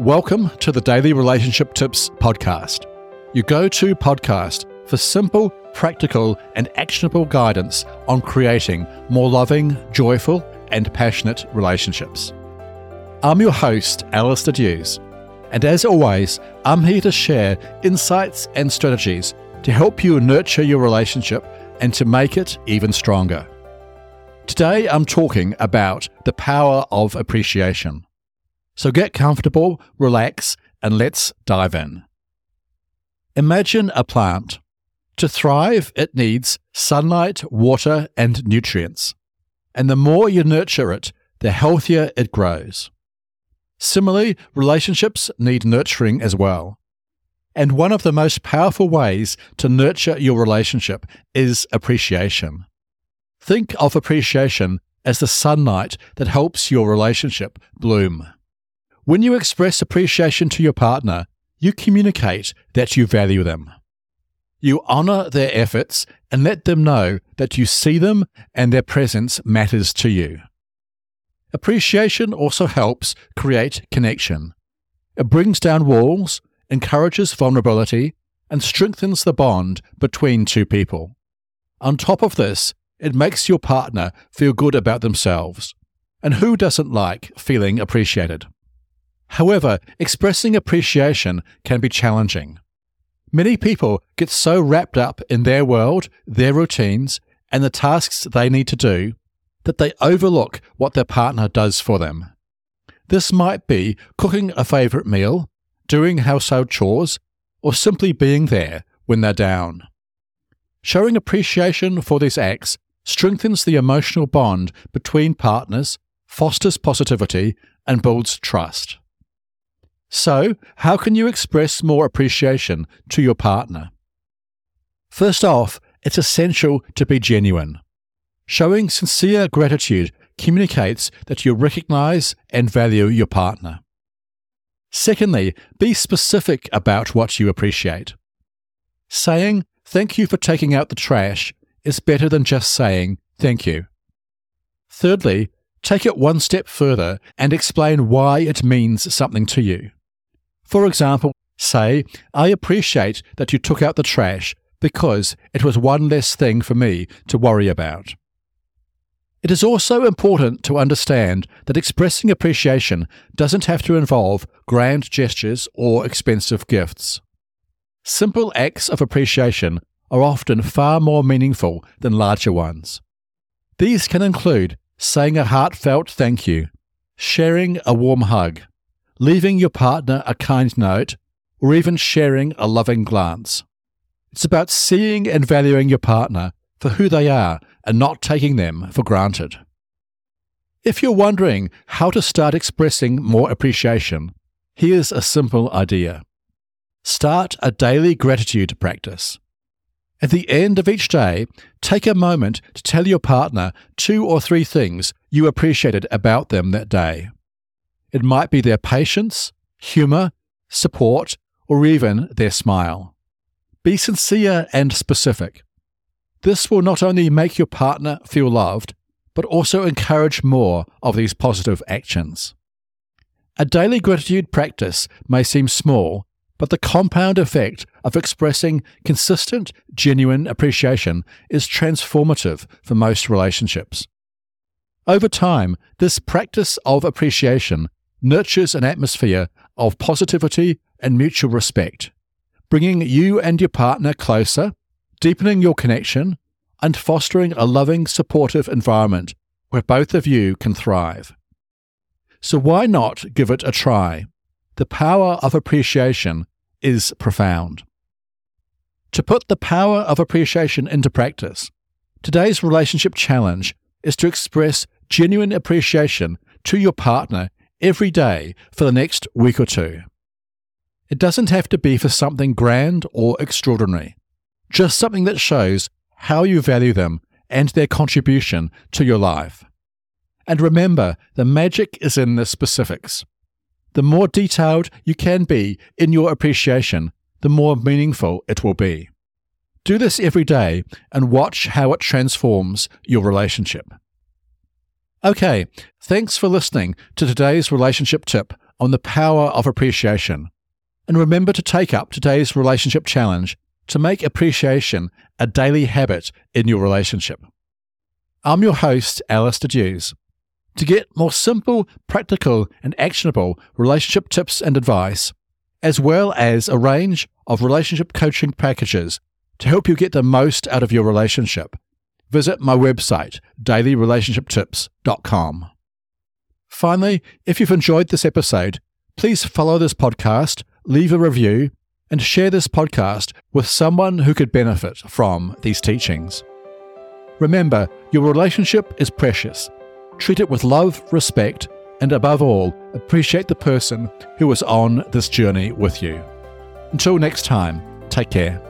Welcome to the Daily Relationship Tips Podcast, your go to podcast for simple, practical, and actionable guidance on creating more loving, joyful, and passionate relationships. I'm your host, Alastair Duhs, and as always, I'm here to share insights and strategies to help you nurture your relationship and to make it even stronger. Today, I'm talking about the power of appreciation. So get comfortable, relax, and let's dive in. Imagine a plant. To thrive, it needs sunlight, water, and nutrients. And the more you nurture it, the healthier it grows. Similarly, relationships need nurturing as well. And one of the most powerful ways to nurture your relationship is appreciation. Think of appreciation as the sunlight that helps your relationship bloom. When you express appreciation to your partner, you communicate that you value them. You honor their efforts and let them know that you see them and their presence matters to you. Appreciation also helps create connection. It brings down walls, encourages vulnerability, and strengthens the bond between two people. On top of this, it makes your partner feel good about themselves. And who doesn't like feeling appreciated? However, expressing appreciation can be challenging. Many people get so wrapped up in their world, their routines, and the tasks they need to do that they overlook what their partner does for them. This might be cooking a favourite meal, doing household chores, or simply being there when they're down. Showing appreciation for these acts strengthens the emotional bond between partners, fosters positivity, and builds trust. So, how can you express more appreciation to your partner? First off, it's essential to be genuine. Showing sincere gratitude communicates that you recognize and value your partner. Secondly, be specific about what you appreciate. Saying, thank you for taking out the trash is better than just saying, thank you. Thirdly, take it one step further and explain why it means something to you. For example, say, I appreciate that you took out the trash because it was one less thing for me to worry about. It is also important to understand that expressing appreciation doesn't have to involve grand gestures or expensive gifts. Simple acts of appreciation are often far more meaningful than larger ones. These can include saying a heartfelt thank you, sharing a warm hug, leaving your partner a kind note, or even sharing a loving glance. It's about seeing and valuing your partner for who they are and not taking them for granted. If you're wondering how to start expressing more appreciation, here's a simple idea. Start a daily gratitude practice. At the end of each day, take a moment to tell your partner two or three things you appreciated about them that day. It might be their patience, humour, support, or even their smile. Be sincere and specific. This will not only make your partner feel loved, but also encourage more of these positive actions. A daily gratitude practice may seem small, but the compound effect of expressing consistent, genuine appreciation is transformative for most relationships. Over time, this practice of appreciation nurtures an atmosphere of positivity and mutual respect, bringing you and your partner closer, deepening your connection, and fostering a loving, supportive environment where both of you can thrive. So, why not give it a try? The power of appreciation is profound. To put the power of appreciation into practice, today's relationship challenge is to express genuine appreciation to your partner every day for the next week or two. It doesn't have to be for something grand or extraordinary, just something that shows how you value them and their contribution to your life. And remember, the magic is in the specifics. The more detailed you can be in your appreciation, the more meaningful it will be. Do this every day and watch how it transforms your relationship. Okay, thanks for listening to today's relationship tip on the power of appreciation. And remember to take up today's relationship challenge to make appreciation a daily habit in your relationship. I'm your host, Alastair Duhs. To get more simple, practical, and actionable relationship tips and advice, as well as a range of relationship coaching packages to help you get the most out of your relationship, visit my website, dailyrelationshiptips.com. Finally, if you've enjoyed this episode, please follow this podcast, leave a review, and share this podcast with someone who could benefit from these teachings. Remember, your relationship is precious. Treat it with love, respect, and above all, appreciate the person who is on this journey with you. Until next time, take care.